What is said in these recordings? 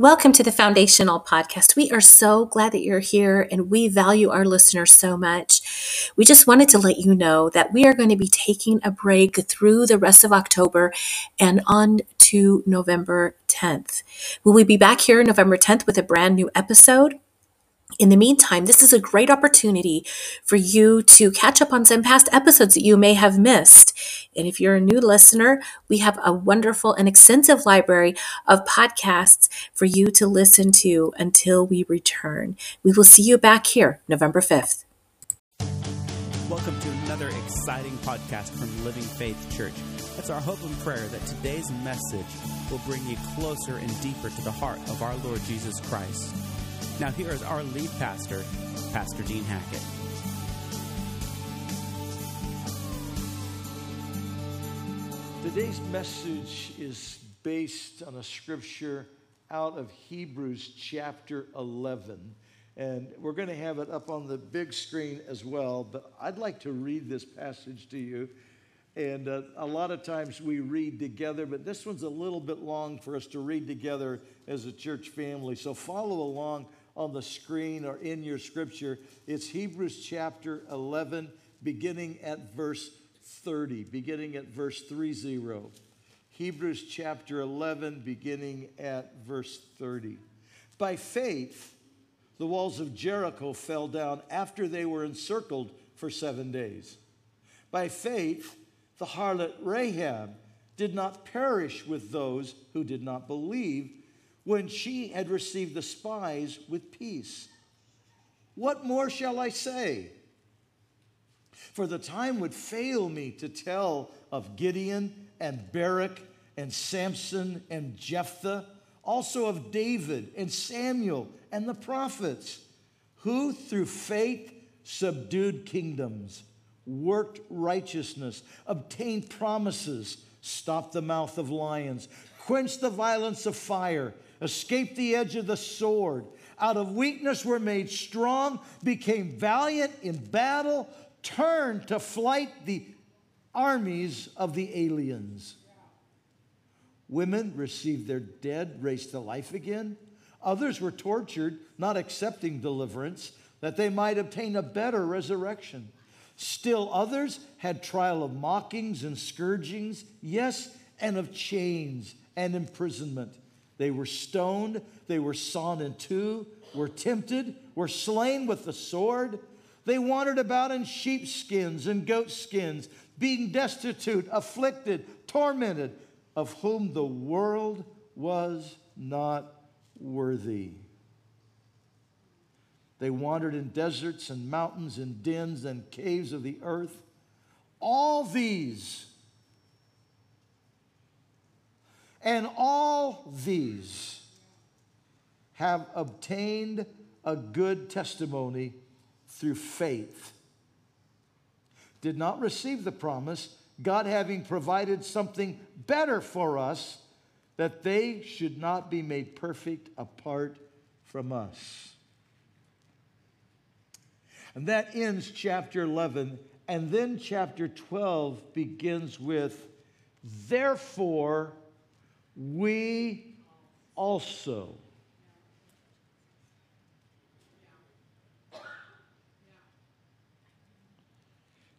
Welcome to the Foundational Podcast. We are so glad that you're here and we value our listeners so much. We just wanted to let you know that we are going to be taking a break through the rest of October and on to November 10th. Will we be back here November 10th with a brand new episode? In the meantime, this is a great opportunity for you to catch up on some past episodes that you may have missed. And if you're a new listener, we have a wonderful and extensive library of podcasts for you to listen to until we return. We will see you back here November 5th. Welcome to another exciting podcast from Living Faith Church. It's our hope and prayer that today's message will bring you closer and deeper to the heart of our Lord Jesus Christ. Now, here is our lead pastor, Pastor Dean Hackett. Today's message is based on a scripture out of Hebrews chapter 11. And we're going to have it up on the big screen as well. But I'd like to read this passage to you. And uh, a lot of times we read together, but this one's a little bit long for us to read together as a church family. So follow along on the screen or in your scripture. It's Hebrews chapter 11, beginning at verse 30, beginning at verse 30. Hebrews chapter 11, beginning at verse 30. By faith, the walls of Jericho fell down after they were encircled for seven days. By faith, the harlot Rahab did not perish with those who did not believe when she had received the spies with peace. What more shall I say? For the time would fail me to tell of Gideon and Barak and Samson and Jephthah, also of David and Samuel and the prophets, who through faith subdued kingdoms, worked righteousness, obtained promises, stopped the mouth of lions, quenched the violence of fire escaped the edge of the sword. Out of weakness were made strong, became valiant in battle, turned to flight the armies of the aliens. Women received their dead raised to life again. Others were tortured, not accepting deliverance, that they might obtain a better resurrection. Still others had trial of mockings and scourgings, yes, and of chains and imprisonment. They were stoned, they were sawn in two, were tempted, were slain with the sword. They wandered about in sheepskins and goatskins, being destitute, afflicted, tormented, of whom the world was not worthy. They wandered in deserts and mountains and dens and caves of the earth. All these And all these have obtained a good testimony through faith. Did not receive the promise, God having provided something better for us, that they should not be made perfect apart from us. And that ends chapter 11. And then chapter 12 begins with, Therefore, we also.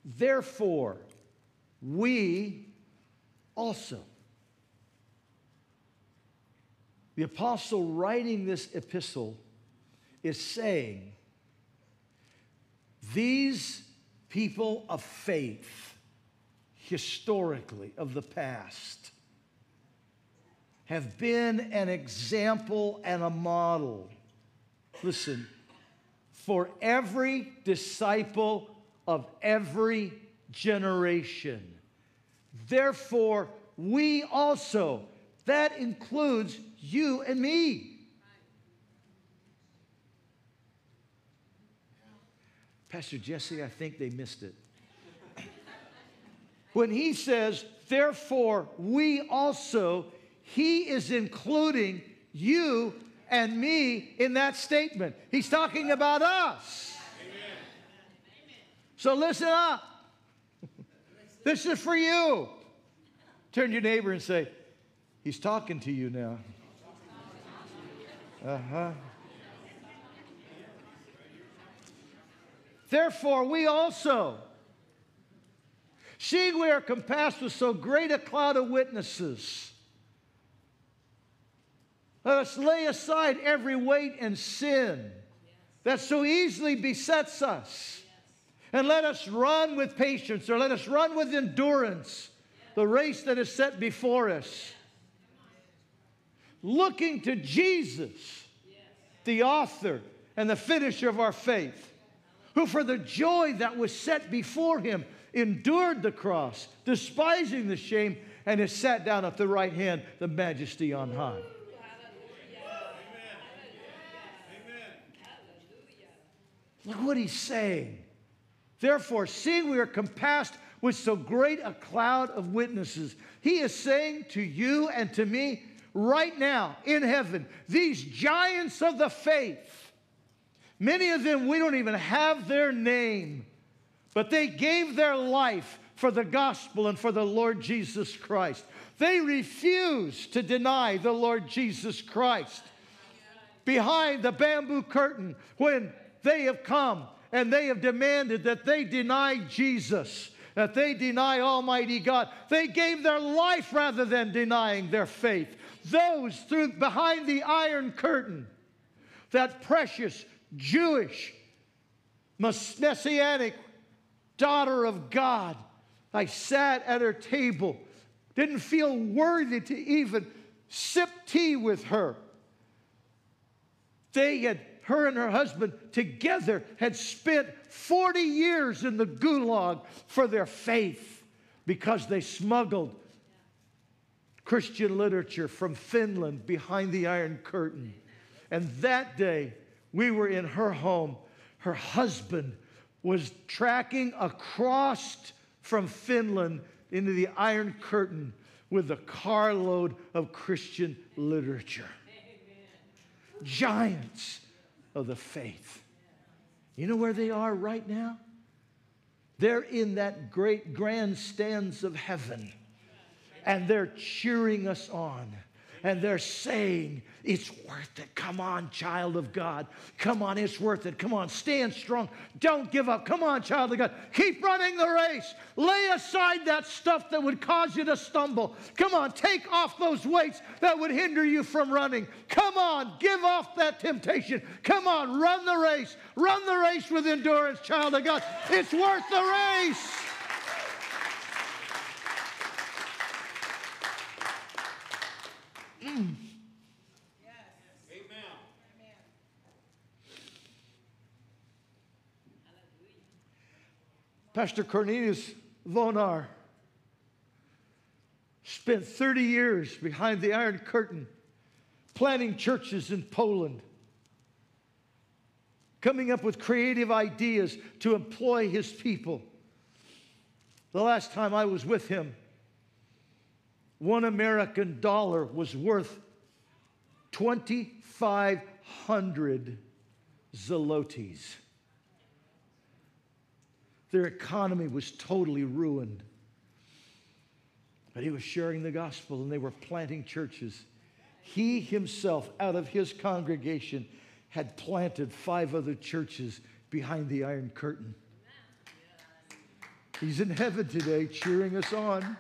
Therefore, we also. The apostle writing this epistle is saying, These people of faith, historically, of the past, have been an example and a model. Listen, for every disciple of every generation. Therefore, we also, that includes you and me. Pastor Jesse, I think they missed it. When he says, therefore, we also, he is including you and me in that statement. He's talking about us. Amen. So listen up. This is for you. Turn your neighbor and say, He's talking to you now. Uh huh. Therefore, we also, seeing we are compassed with so great a cloud of witnesses, let us lay aside every weight and sin that so easily besets us. And let us run with patience, or let us run with endurance the race that is set before us. Looking to Jesus, the author and the finisher of our faith, who for the joy that was set before him endured the cross, despising the shame, and is sat down at the right hand, the majesty on high. Look what he's saying. Therefore, seeing we are compassed with so great a cloud of witnesses, he is saying to you and to me right now in heaven, these giants of the faith, many of them we don't even have their name, but they gave their life for the gospel and for the Lord Jesus Christ. They refused to deny the Lord Jesus Christ. Behind the bamboo curtain, when they have come and they have demanded that they deny Jesus, that they deny Almighty God. They gave their life rather than denying their faith. Those through behind the iron curtain, that precious Jewish messianic daughter of God, I sat at her table, didn't feel worthy to even sip tea with her. They had her and her husband together had spent 40 years in the gulag for their faith because they smuggled Christian literature from Finland behind the Iron Curtain. And that day, we were in her home. Her husband was tracking across from Finland into the Iron Curtain with a carload of Christian literature. Giants of the faith. You know where they are right now? They're in that great grandstands of heaven, and they're cheering us on and they're saying, It's worth it. Come on, child of God. Come on, it's worth it. Come on, stand strong. Don't give up. Come on, child of God. Keep running the race. Lay aside that stuff that would cause you to stumble. Come on, take off those weights that would hinder you from running. Come on, give off that temptation. Come on, run the race. Run the race with endurance, child of God. It's worth the race. Mm. Pastor Cornelius Vonar spent 30 years behind the Iron Curtain planting churches in Poland, coming up with creative ideas to employ his people. The last time I was with him, one American dollar was worth 2,500 zlotys. Their economy was totally ruined. But he was sharing the gospel and they were planting churches. He himself, out of his congregation, had planted five other churches behind the Iron Curtain. He's in heaven today cheering us on.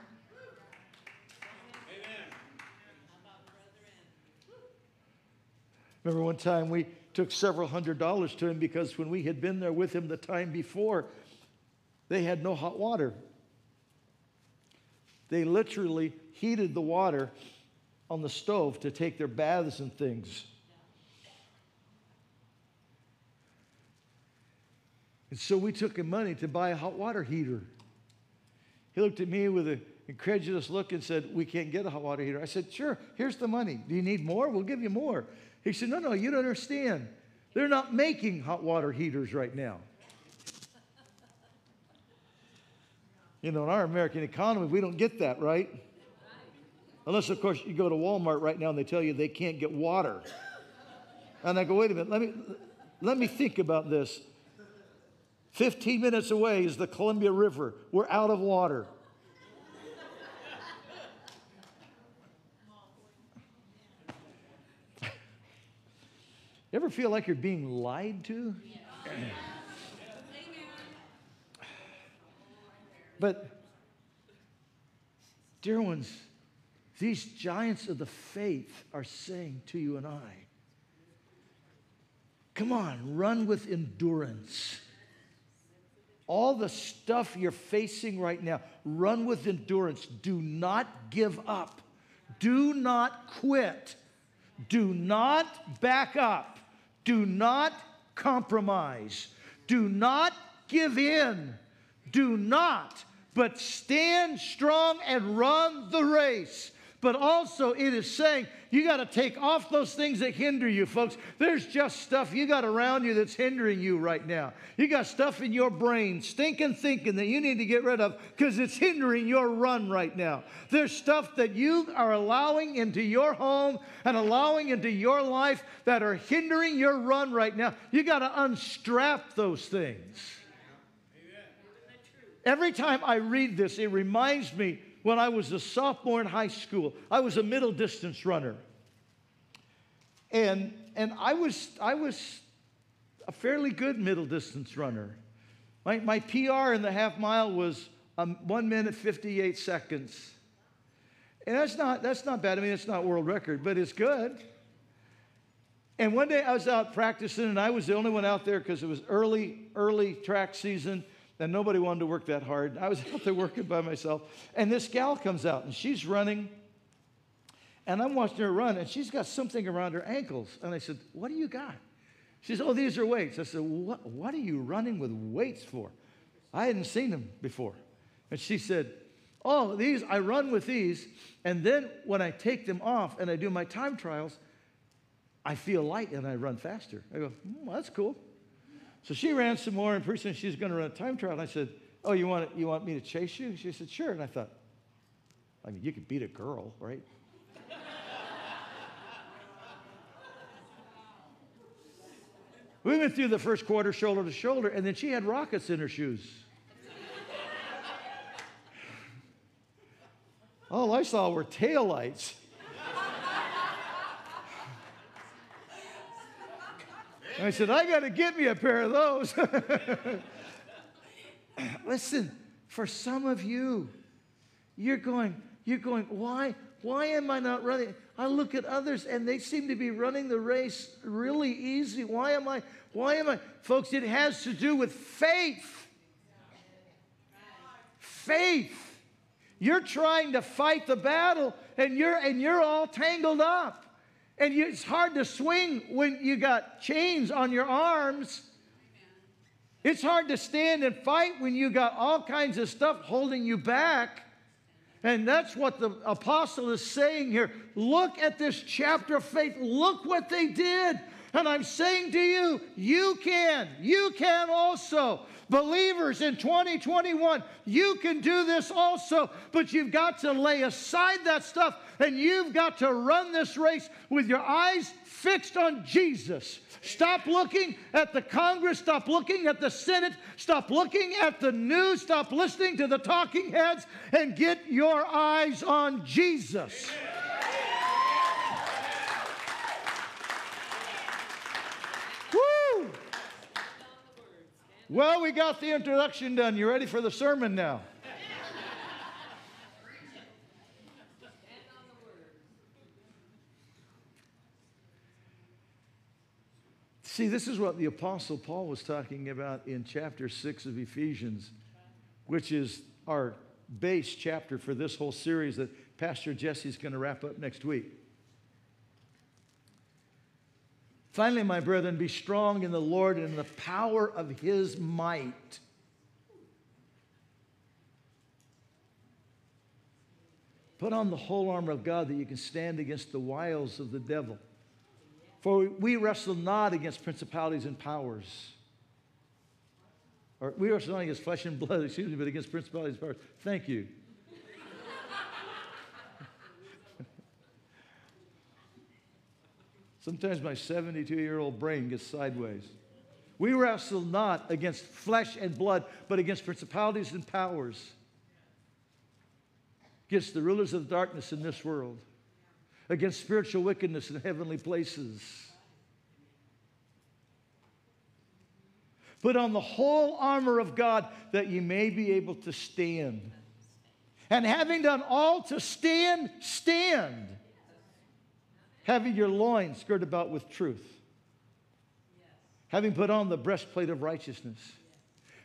Remember one time we took several hundred dollars to him because when we had been there with him the time before, they had no hot water. They literally heated the water on the stove to take their baths and things. And so we took him money to buy a hot water heater. He looked at me with an incredulous look and said, We can't get a hot water heater. I said, Sure, here's the money. Do you need more? We'll give you more. He said, No, no, you don't understand. They're not making hot water heaters right now. You know, in our American economy, we don't get that, right? Unless, of course, you go to Walmart right now and they tell you they can't get water. And I go, wait a minute, let me, let me think about this. 15 minutes away is the Columbia River. We're out of water. You ever feel like you're being lied to? but, dear ones, these giants of the faith are saying to you and I, come on, run with endurance. All the stuff you're facing right now, run with endurance. Do not give up. Do not quit. Do not back up. Do not compromise. Do not give in. Do not, but stand strong and run the race but also it is saying you got to take off those things that hinder you, folks. There's just stuff you got around you that's hindering you right now. You got stuff in your brain, stinking thinking that you need to get rid of because it's hindering your run right now. There's stuff that you are allowing into your home and allowing into your life that are hindering your run right now. You got to unstrap those things. Every time I read this, it reminds me when I was a sophomore in high school. I was a middle distance runner. And, and I, was, I was a fairly good middle distance runner. My, my PR in the half mile was um, 1 minute 58 seconds. And that's not, that's not bad. I mean, it's not world record, but it's good. And one day I was out practicing, and I was the only one out there because it was early, early track season and nobody wanted to work that hard. I was out there working by myself. And this gal comes out and she's running. And I'm watching her run and she's got something around her ankles. And I said, What do you got? She says, Oh, these are weights. I said, What, what are you running with weights for? I hadn't seen them before. And she said, Oh, these, I run with these. And then when I take them off and I do my time trials, I feel light and I run faster. I go, mm, that's cool. So she ran some more, and pretty soon she's going to run a time trial. And I said, Oh, you want, you want me to chase you? She said, Sure. And I thought, I mean, you could beat a girl, right? we went through the first quarter shoulder to shoulder, and then she had rockets in her shoes. All I saw were taillights. I said, I got to get me a pair of those. Listen, for some of you, you're going, you're going, why? Why am I not running? I look at others and they seem to be running the race really easy. Why am I? Why am I? Folks, it has to do with faith. Faith. You're trying to fight the battle and you're and you're all tangled up. And you, it's hard to swing when you got chains on your arms. It's hard to stand and fight when you got all kinds of stuff holding you back. And that's what the apostle is saying here. Look at this chapter of faith. Look what they did. And I'm saying to you, you can. You can also. Believers in 2021, you can do this also, but you've got to lay aside that stuff and you've got to run this race with your eyes fixed on Jesus. Stop looking at the Congress. Stop looking at the Senate. Stop looking at the news. Stop listening to the talking heads and get your eyes on Jesus. Well, we got the introduction done. You ready for the sermon now? See, this is what the Apostle Paul was talking about in chapter 6 of Ephesians, which is our base chapter for this whole series that Pastor Jesse's going to wrap up next week. Finally, my brethren, be strong in the Lord and in the power of his might. Put on the whole armor of God that you can stand against the wiles of the devil. For we wrestle not against principalities and powers. Or we wrestle not against flesh and blood, excuse me, but against principalities and powers. Thank you. Sometimes my 72 year old brain gets sideways. We wrestle not against flesh and blood, but against principalities and powers, against the rulers of darkness in this world, against spiritual wickedness in heavenly places. Put on the whole armor of God that you may be able to stand. And having done all to stand, stand. Having your loins girt about with truth. Having put on the breastplate of righteousness.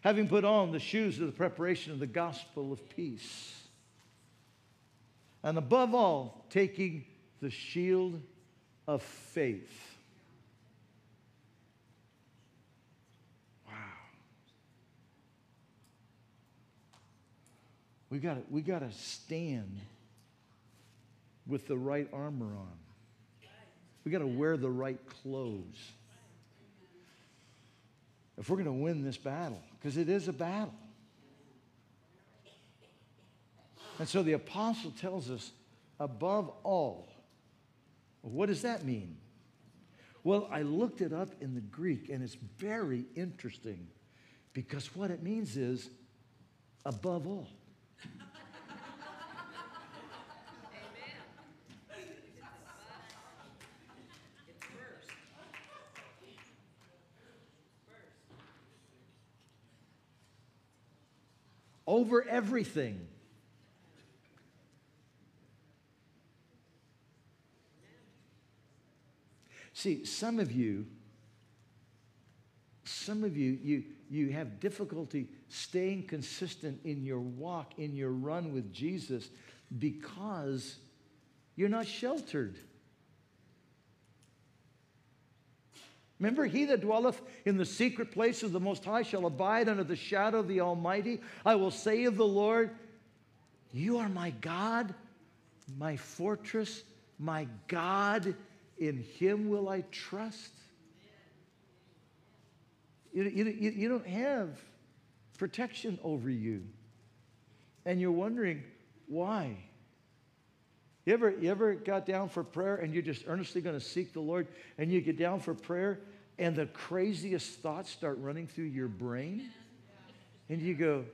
Having put on the shoes of the preparation of the gospel of peace. And above all, taking the shield of faith Wow. We got we got to stand with the right armor on. We got to wear the right clothes. If we're going to win this battle, because it is a battle. And so the apostle tells us, above all, what does that mean? Well, I looked it up in the Greek, and it's very interesting because what it means is above all. Over everything. See, some of you, some of you, you, you have difficulty staying consistent in your walk, in your run with Jesus, because you're not sheltered. Remember, he that dwelleth in the secret place of the Most High shall abide under the shadow of the Almighty. I will say of the Lord, You are my God, my fortress, my God. In him will I trust. You, you, you don't have protection over you. And you're wondering why. You ever, you ever got down for prayer and you're just earnestly going to seek the Lord and you get down for prayer and the craziest thoughts start running through your brain? And you go,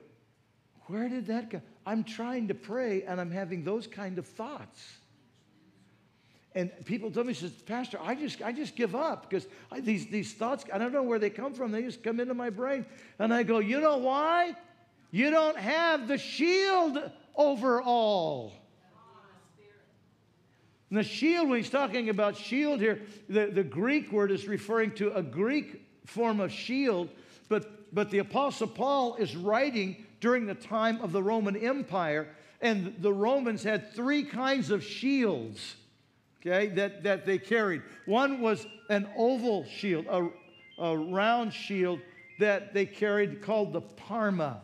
Where did that go? I'm trying to pray and I'm having those kind of thoughts. And people tell me, says, Pastor, I just, I just give up because these, these thoughts, I don't know where they come from. They just come into my brain. And I go, you know why? You don't have the shield over all. And the shield, when he's talking about shield here, the, the Greek word is referring to a Greek form of shield, but, but the Apostle Paul is writing during the time of the Roman Empire, and the Romans had three kinds of shields, okay, that, that they carried. One was an oval shield, a, a round shield that they carried called the parma.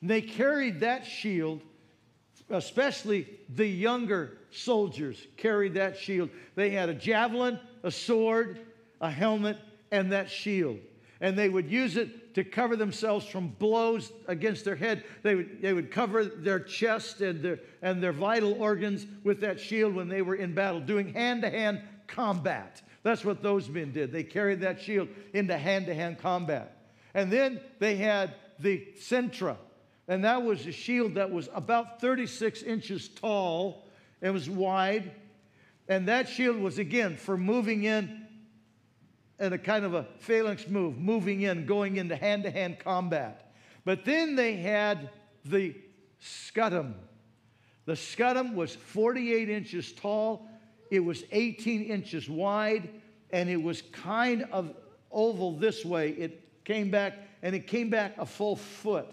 And they carried that shield, especially the younger soldiers carried that shield. They had a javelin, a sword, a helmet, and that shield. And they would use it to cover themselves from blows against their head. They would, they would cover their chest and their, and their vital organs with that shield when they were in battle, doing hand to hand combat. That's what those men did. They carried that shield into hand to hand combat. And then they had the centra, and that was a shield that was about 36 inches tall and was wide. And that shield was, again, for moving in and a kind of a phalanx move, moving in, going into hand to hand combat. But then they had the scutum. The scutum was 48 inches tall, it was 18 inches wide, and it was kind of oval this way. It came back, and it came back a full foot.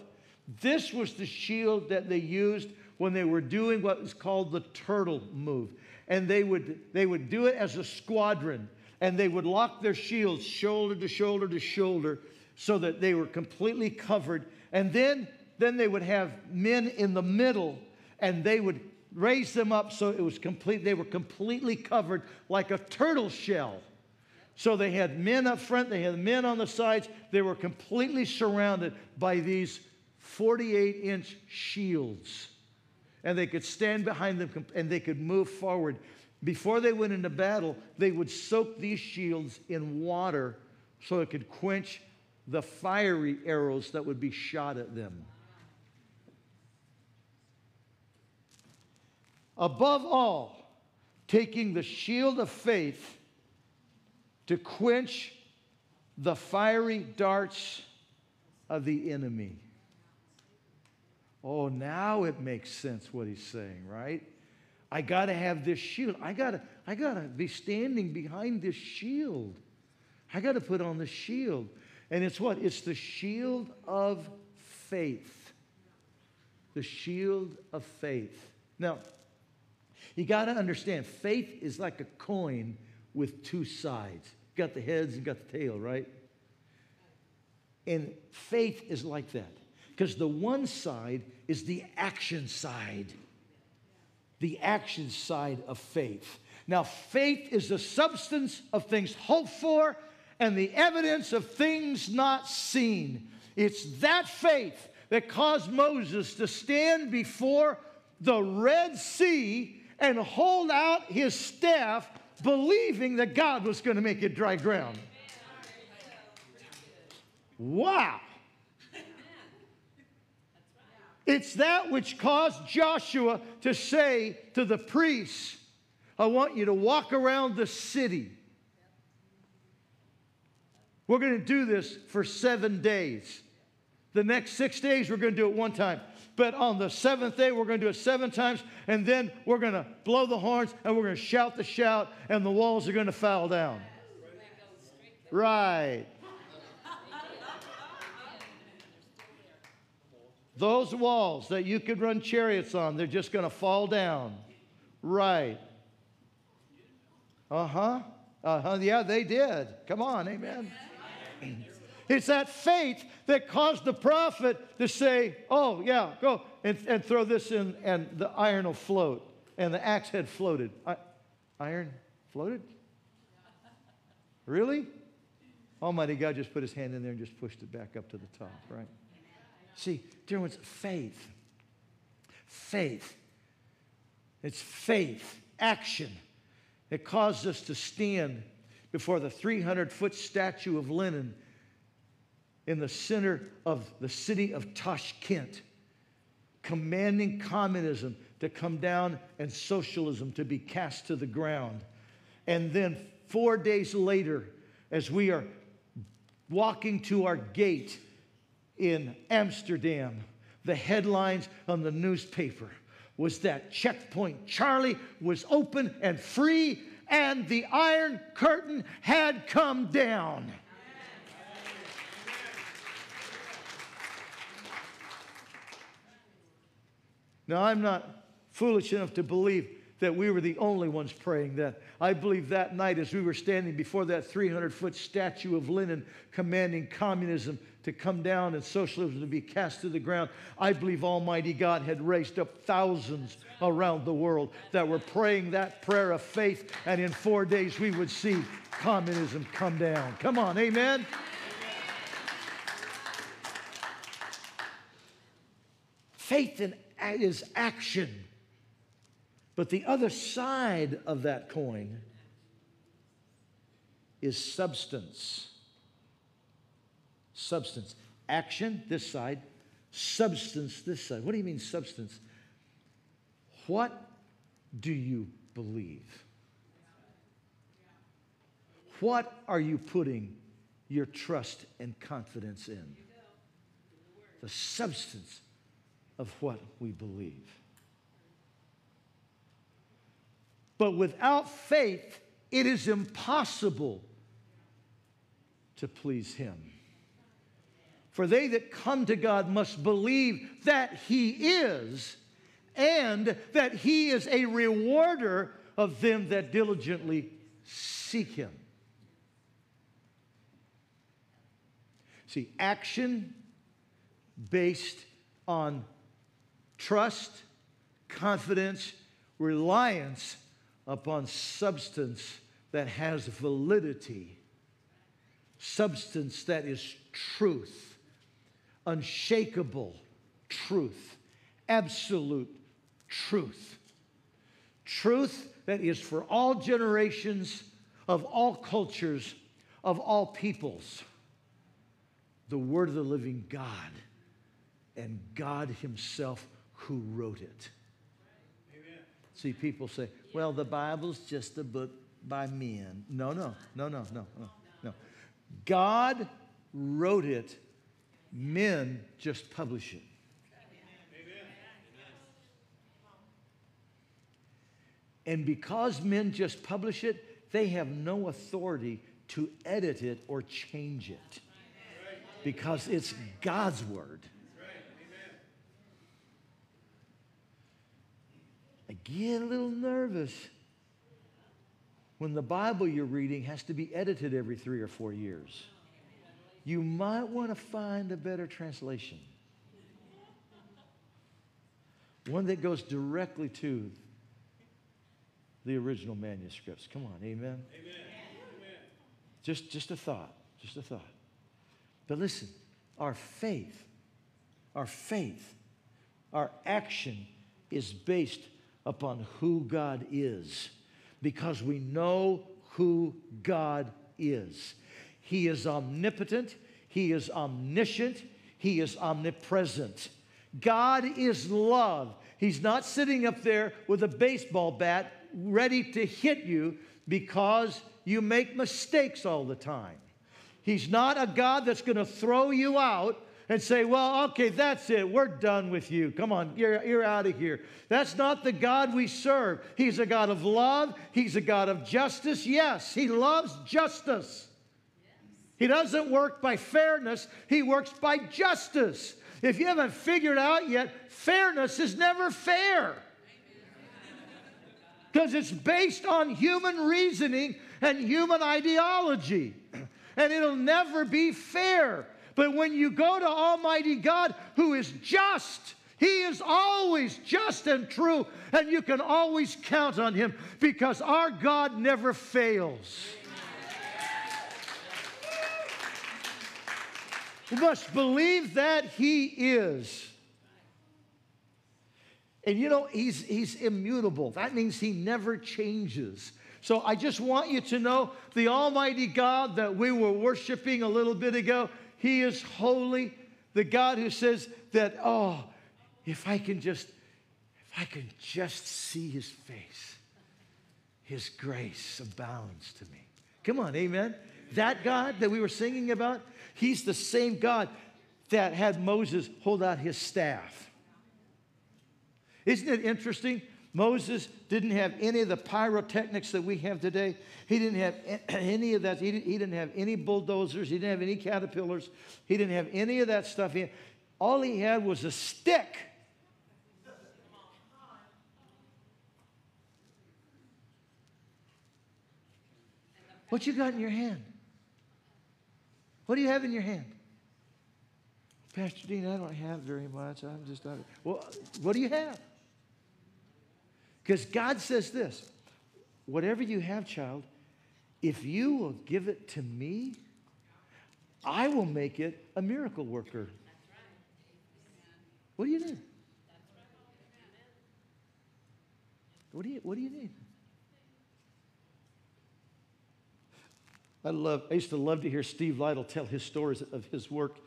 This was the shield that they used when they were doing what was called the turtle move. And they would, they would do it as a squadron, and they would lock their shields shoulder to shoulder to shoulder so that they were completely covered. And then, then they would have men in the middle, and they would raise them up so it was complete. They were completely covered like a turtle shell. So they had men up front, they had men on the sides. They were completely surrounded by these 48 inch shields and they could stand behind them and they could move forward. Before they went into battle, they would soak these shields in water so it could quench the fiery arrows that would be shot at them. Above all, taking the shield of faith to quench the fiery darts of the enemy. Oh, now it makes sense what he's saying, right? I got to have this shield. I got to I got to be standing behind this shield. I got to put on the shield. And it's what? It's the shield of faith. The shield of faith. Now, you got to understand faith is like a coin with two sides. You got the heads and got the tail, right? And faith is like that. Because the one side is the action side, the action side of faith. Now, faith is the substance of things hoped for and the evidence of things not seen. It's that faith that caused Moses to stand before the Red Sea and hold out his staff, believing that God was going to make it dry ground. Wow. It's that which caused Joshua to say to the priests, I want you to walk around the city. We're going to do this for seven days. The next six days, we're going to do it one time. But on the seventh day, we're going to do it seven times, and then we're going to blow the horns and we're going to shout the shout, and the walls are going to fall down. Right. Those walls that you could run chariots on, they're just going to fall down. Right. Uh huh. Uh huh. Yeah, they did. Come on. Amen. It's that faith that caused the prophet to say, Oh, yeah, go and, and throw this in, and the iron will float. And the axe head floated. I, iron floated? Really? Almighty God just put his hand in there and just pushed it back up to the top, right? See, dear ones, faith. Faith. It's faith, action. It caused us to stand before the 300 foot statue of Lenin in the center of the city of Tashkent, commanding communism to come down and socialism to be cast to the ground. And then four days later, as we are walking to our gate in Amsterdam, the headlines on the newspaper was that checkpoint Charlie was open and free and the Iron Curtain had come down. Now, I'm not foolish enough to believe that we were the only ones praying that. I believe that night as we were standing before that 300 foot statue of Lenin commanding communism to come down and socialism to be cast to the ground, I believe Almighty God had raised up thousands around the world that were praying that prayer of faith, and in four days we would see communism come down. Come on, amen. Faith is action. But the other side of that coin is substance. Substance. Action, this side. Substance, this side. What do you mean, substance? What do you believe? What are you putting your trust and confidence in? The substance of what we believe. But without faith, it is impossible to please Him. For they that come to God must believe that He is, and that He is a rewarder of them that diligently seek Him. See, action based on trust, confidence, reliance upon substance that has validity, substance that is truth, unshakable truth, absolute truth. Truth that is for all generations, of all cultures, of all peoples. The Word of the living God and God Himself who wrote it. See, people say, well, the Bible's just a book by men. No, no, no, no, no, no, no. God wrote it, men just publish it. And because men just publish it, they have no authority to edit it or change it because it's God's word. Get a little nervous when the Bible you're reading has to be edited every three or four years. You might want to find a better translation. One that goes directly to the original manuscripts. Come on, amen? Amen. Just, just a thought, just a thought. But listen, our faith, our faith, our action is based upon who God is because we know who God is. He is omnipotent, He is omniscient, He is omnipresent. God is love. He's not sitting up there with a baseball bat ready to hit you because you make mistakes all the time. He's not a God that's going to throw you out and say, Well, okay, that's it. We're done with you. Come on, you're, you're out of here. That's not the God we serve. He's a God of love, He's a God of justice. Yes, He loves justice. He doesn't work by fairness, He works by justice. If you haven't figured out yet, fairness is never fair because it's based on human reasoning and human ideology. And it'll never be fair. But when you go to Almighty God, who is just, He is always just and true, and you can always count on Him because our God never fails. We must believe that He is. And you know, he's, he's immutable. That means he never changes. So I just want you to know the Almighty God that we were worshiping a little bit ago, He is holy. The God who says that, oh, if I can just, if I can just see His face, His grace abounds to me. Come on, amen. That God that we were singing about, He's the same God that had Moses hold out his staff. Isn't it interesting? Moses didn't have any of the pyrotechnics that we have today. He didn't have any of that. He didn't have any bulldozers. He didn't have any caterpillars. He didn't have any of that stuff. All he had was a stick. What you got in your hand? What do you have in your hand? Pastor Dean, I don't have very much. I'm just. Well, what do you have? Because God says this whatever you have, child, if you will give it to me, I will make it a miracle worker. What do you need? What do you, what do you need? I love, I used to love to hear Steve Lytle tell his stories of his work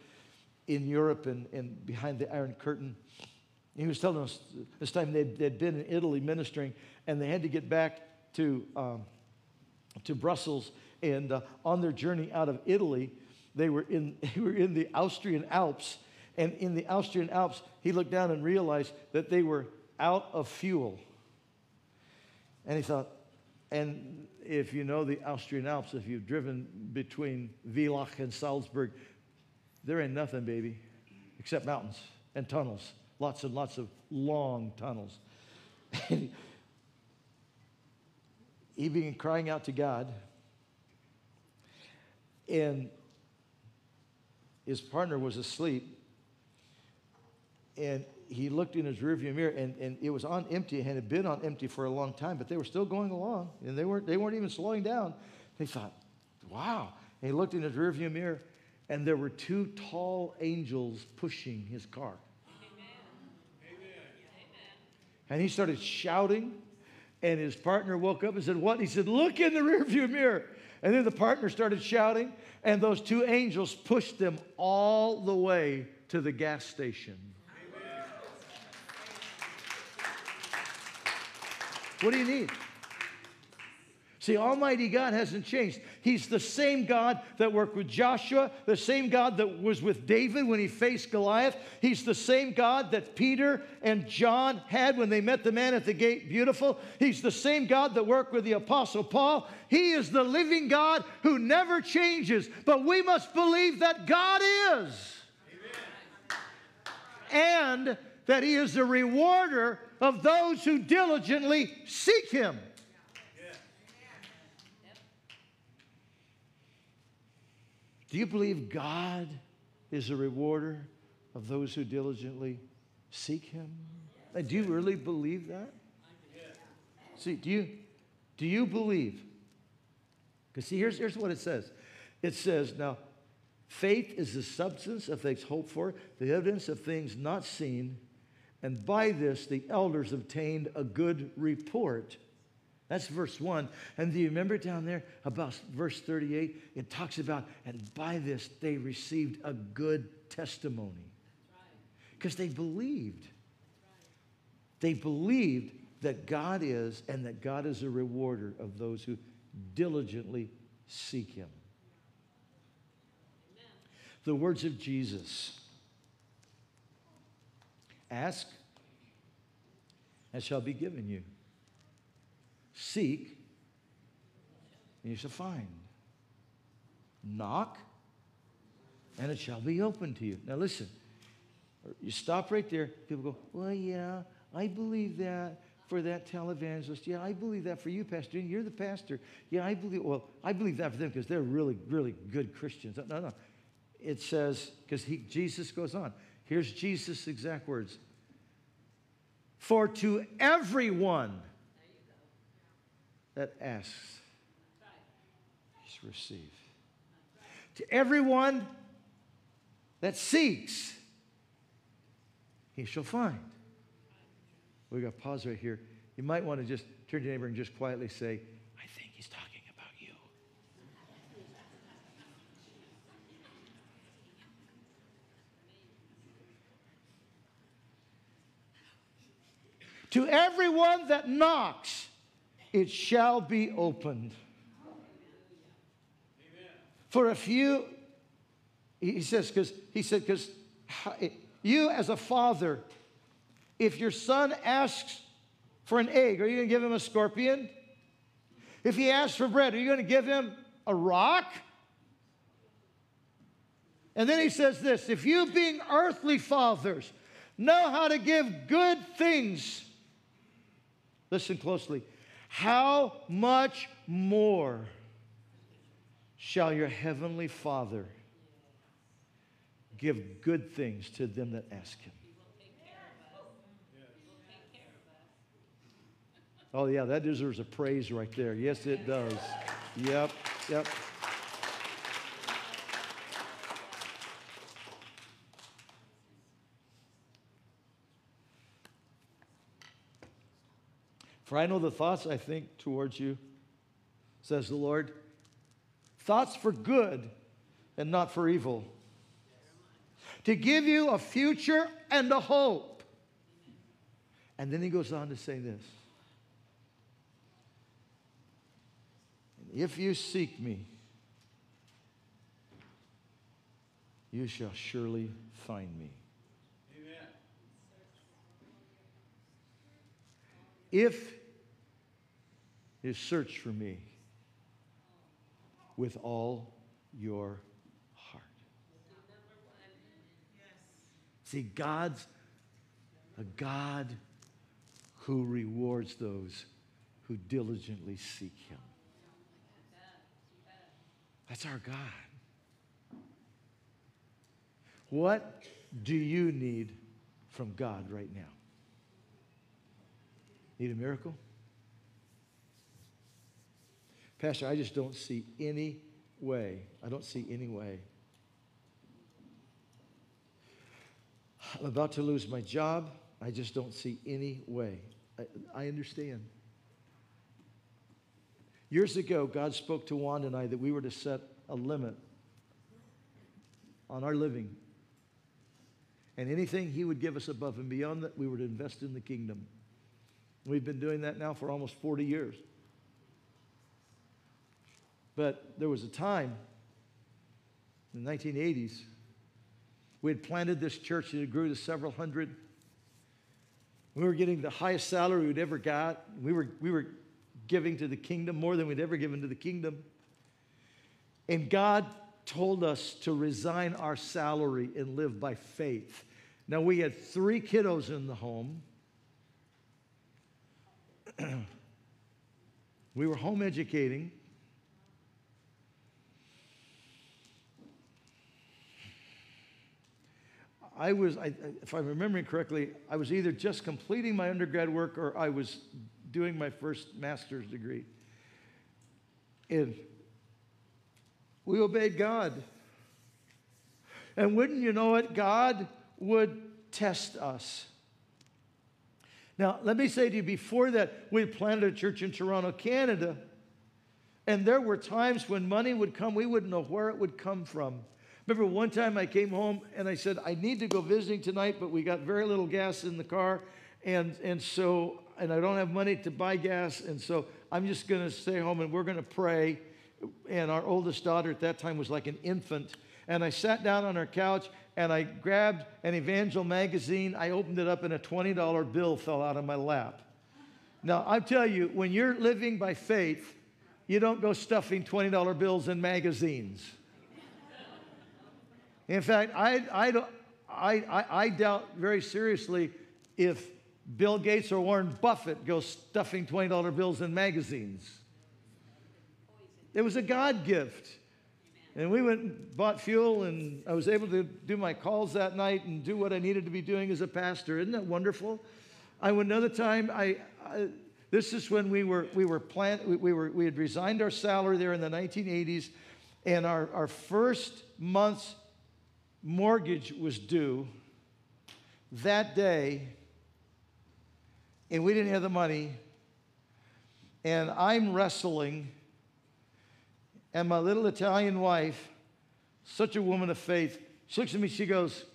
in Europe and, and behind the Iron Curtain. He was telling us this time they'd, they'd been in Italy ministering and they had to get back to, um, to Brussels. And uh, on their journey out of Italy, they were, in, they were in the Austrian Alps. And in the Austrian Alps, he looked down and realized that they were out of fuel. And he thought, and if you know the Austrian Alps, if you've driven between Villach and Salzburg, there ain't nothing, baby, except mountains and tunnels lots and lots of long tunnels. he began crying out to God, and his partner was asleep. And he looked in his rearview mirror, and, and it was on empty, and had been on empty for a long time, but they were still going along, and they weren't, they weren't even slowing down. He thought, wow. And he looked in his rearview mirror, and there were two tall angels pushing his car. And he started shouting. And his partner woke up and said, What? He said, Look in the rearview mirror. And then the partner started shouting, and those two angels pushed them all the way to the gas station. Amen. What do you need? See, Almighty God hasn't changed. He's the same God that worked with Joshua, the same God that was with David when he faced Goliath. He's the same God that Peter and John had when they met the man at the gate, beautiful. He's the same God that worked with the Apostle Paul. He is the living God who never changes. But we must believe that God is. Amen. And that He is the rewarder of those who diligently seek Him. Do you believe God is a rewarder of those who diligently seek Him? Do you really believe that? See, do you, do you believe? Because see, here's, here's what it says. It says, now, faith is the substance of things hoped for, the evidence of things not seen, and by this the elders obtained a good report. That's verse 1. And do you remember down there about verse 38? It talks about, and by this they received a good testimony. Because they believed. They believed that God is, and that God is a rewarder of those who diligently seek Him. Amen. The words of Jesus Ask, and shall be given you. Seek, and you shall find. Knock, and it shall be open to you. Now, listen, you stop right there. People go, Well, yeah, I believe that for that televangelist. Yeah, I believe that for you, Pastor. You're the pastor. Yeah, I believe, well, I believe that for them because they're really, really good Christians. No, no. It says, because Jesus goes on. Here's Jesus' exact words For to everyone, that asks is received. To everyone that seeks, he shall find. We got to pause right here. You might want to just turn to your neighbor and just quietly say, I think he's talking about you. to everyone that knocks, it shall be opened. Amen. For if you, he says, because he said, because you as a father, if your son asks for an egg, are you going to give him a scorpion? If he asks for bread, are you going to give him a rock? And then he says this if you, being earthly fathers, know how to give good things, listen closely, how much more shall your heavenly Father give good things to them that ask him? Oh, yeah, that deserves a praise right there. Yes, it does. Yep, yep. For I know the thoughts I think towards you, says the Lord. Thoughts for good and not for evil. To give you a future and a hope. And then he goes on to say this If you seek me, you shall surely find me. Amen. If is search for me with all your heart. See, God's a God who rewards those who diligently seek Him. That's our God. What do you need from God right now? Need a miracle? Pastor, I just don't see any way. I don't see any way. I'm about to lose my job. I just don't see any way. I, I understand. Years ago, God spoke to Wanda and I that we were to set a limit on our living. And anything He would give us above and beyond that, we were to invest in the kingdom. We've been doing that now for almost 40 years. But there was a time in the 1980s, we had planted this church and it grew to several hundred. We were getting the highest salary we'd ever got. We were, we were giving to the kingdom more than we'd ever given to the kingdom. And God told us to resign our salary and live by faith. Now, we had three kiddos in the home. we were home educating. I was, I, if I'm remembering correctly, I was either just completing my undergrad work or I was doing my first master's degree. And we obeyed God. And wouldn't you know it, God would test us. Now, let me say to you before that, we planted a church in Toronto, Canada, and there were times when money would come, we wouldn't know where it would come from. Remember one time I came home and I said, I need to go visiting tonight, but we got very little gas in the car. And, and so, and I don't have money to buy gas. And so I'm just going to stay home and we're going to pray. And our oldest daughter at that time was like an infant. And I sat down on her couch and I grabbed an Evangel magazine. I opened it up and a $20 bill fell out of my lap. Now, I tell you, when you're living by faith, you don't go stuffing $20 bills in magazines. In fact, I, I, I, I, doubt very seriously if Bill Gates or Warren Buffett go stuffing $20 bills in magazines. It was a God gift. And we went and bought fuel, and I was able to do my calls that night and do what I needed to be doing as a pastor. Isn't that wonderful? I another time. I, I this is when we were we were plant we, we were we had resigned our salary there in the 1980s, and our, our first month's mortgage was due that day, and we didn't have the money. And I'm wrestling, and my little Italian wife, such a woman of faith, she looks at me, she goes,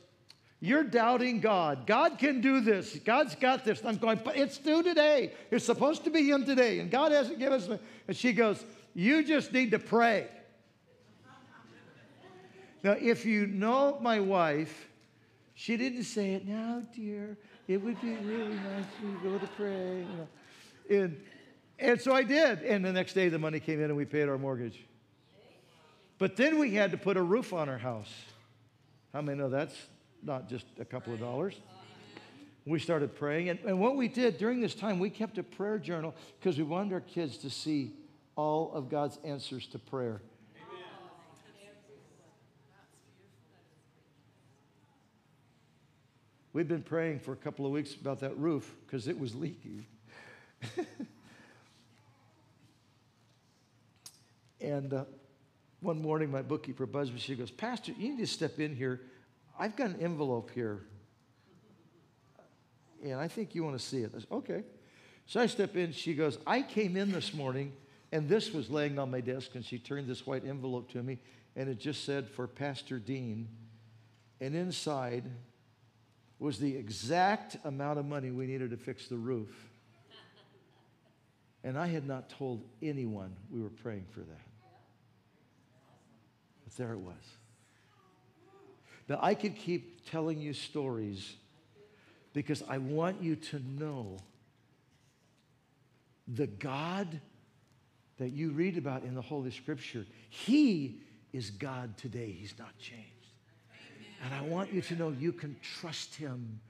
You're doubting God. God can do this. God's got this. I'm going, but it's due today. It's supposed to be Him today, and God hasn't given us. And she goes, You just need to pray. Now, if you know my wife, she didn't say it now, dear. It would be really nice if to go to pray. You and, and so I did. And the next day, the money came in and we paid our mortgage. But then we had to put a roof on our house. How many know that's not just a couple of dollars? We started praying. And, and what we did during this time, we kept a prayer journal because we wanted our kids to see all of God's answers to prayer. We've been praying for a couple of weeks about that roof because it was leaking. and uh, one morning, my bookkeeper buzzed me. She goes, Pastor, you need to step in here. I've got an envelope here. And I think you want to see it. I said, okay. So I step in. She goes, I came in this morning and this was laying on my desk. And she turned this white envelope to me and it just said, For Pastor Dean. And inside was the exact amount of money we needed to fix the roof. And I had not told anyone we were praying for that. But there it was. Now, I could keep telling you stories because I want you to know the God that you read about in the Holy Scripture, He is God today. He's not changed. And I want you to know you can trust him.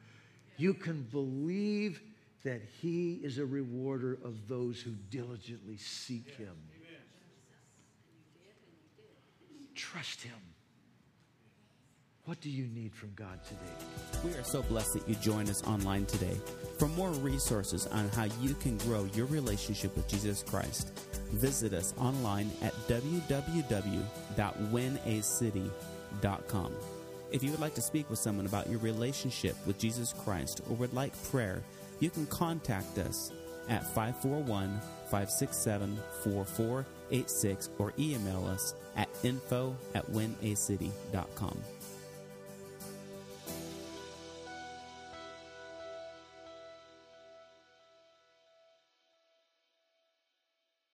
You can believe that he is a rewarder of those who diligently seek him. Trust him. What do you need from God today? We are so blessed that you join us online today. For more resources on how you can grow your relationship with Jesus Christ, visit us online at www.winacity.com. If you would like to speak with someone about your relationship with Jesus Christ or would like prayer, you can contact us at 541 567 4486 or email us at info at winacity.com.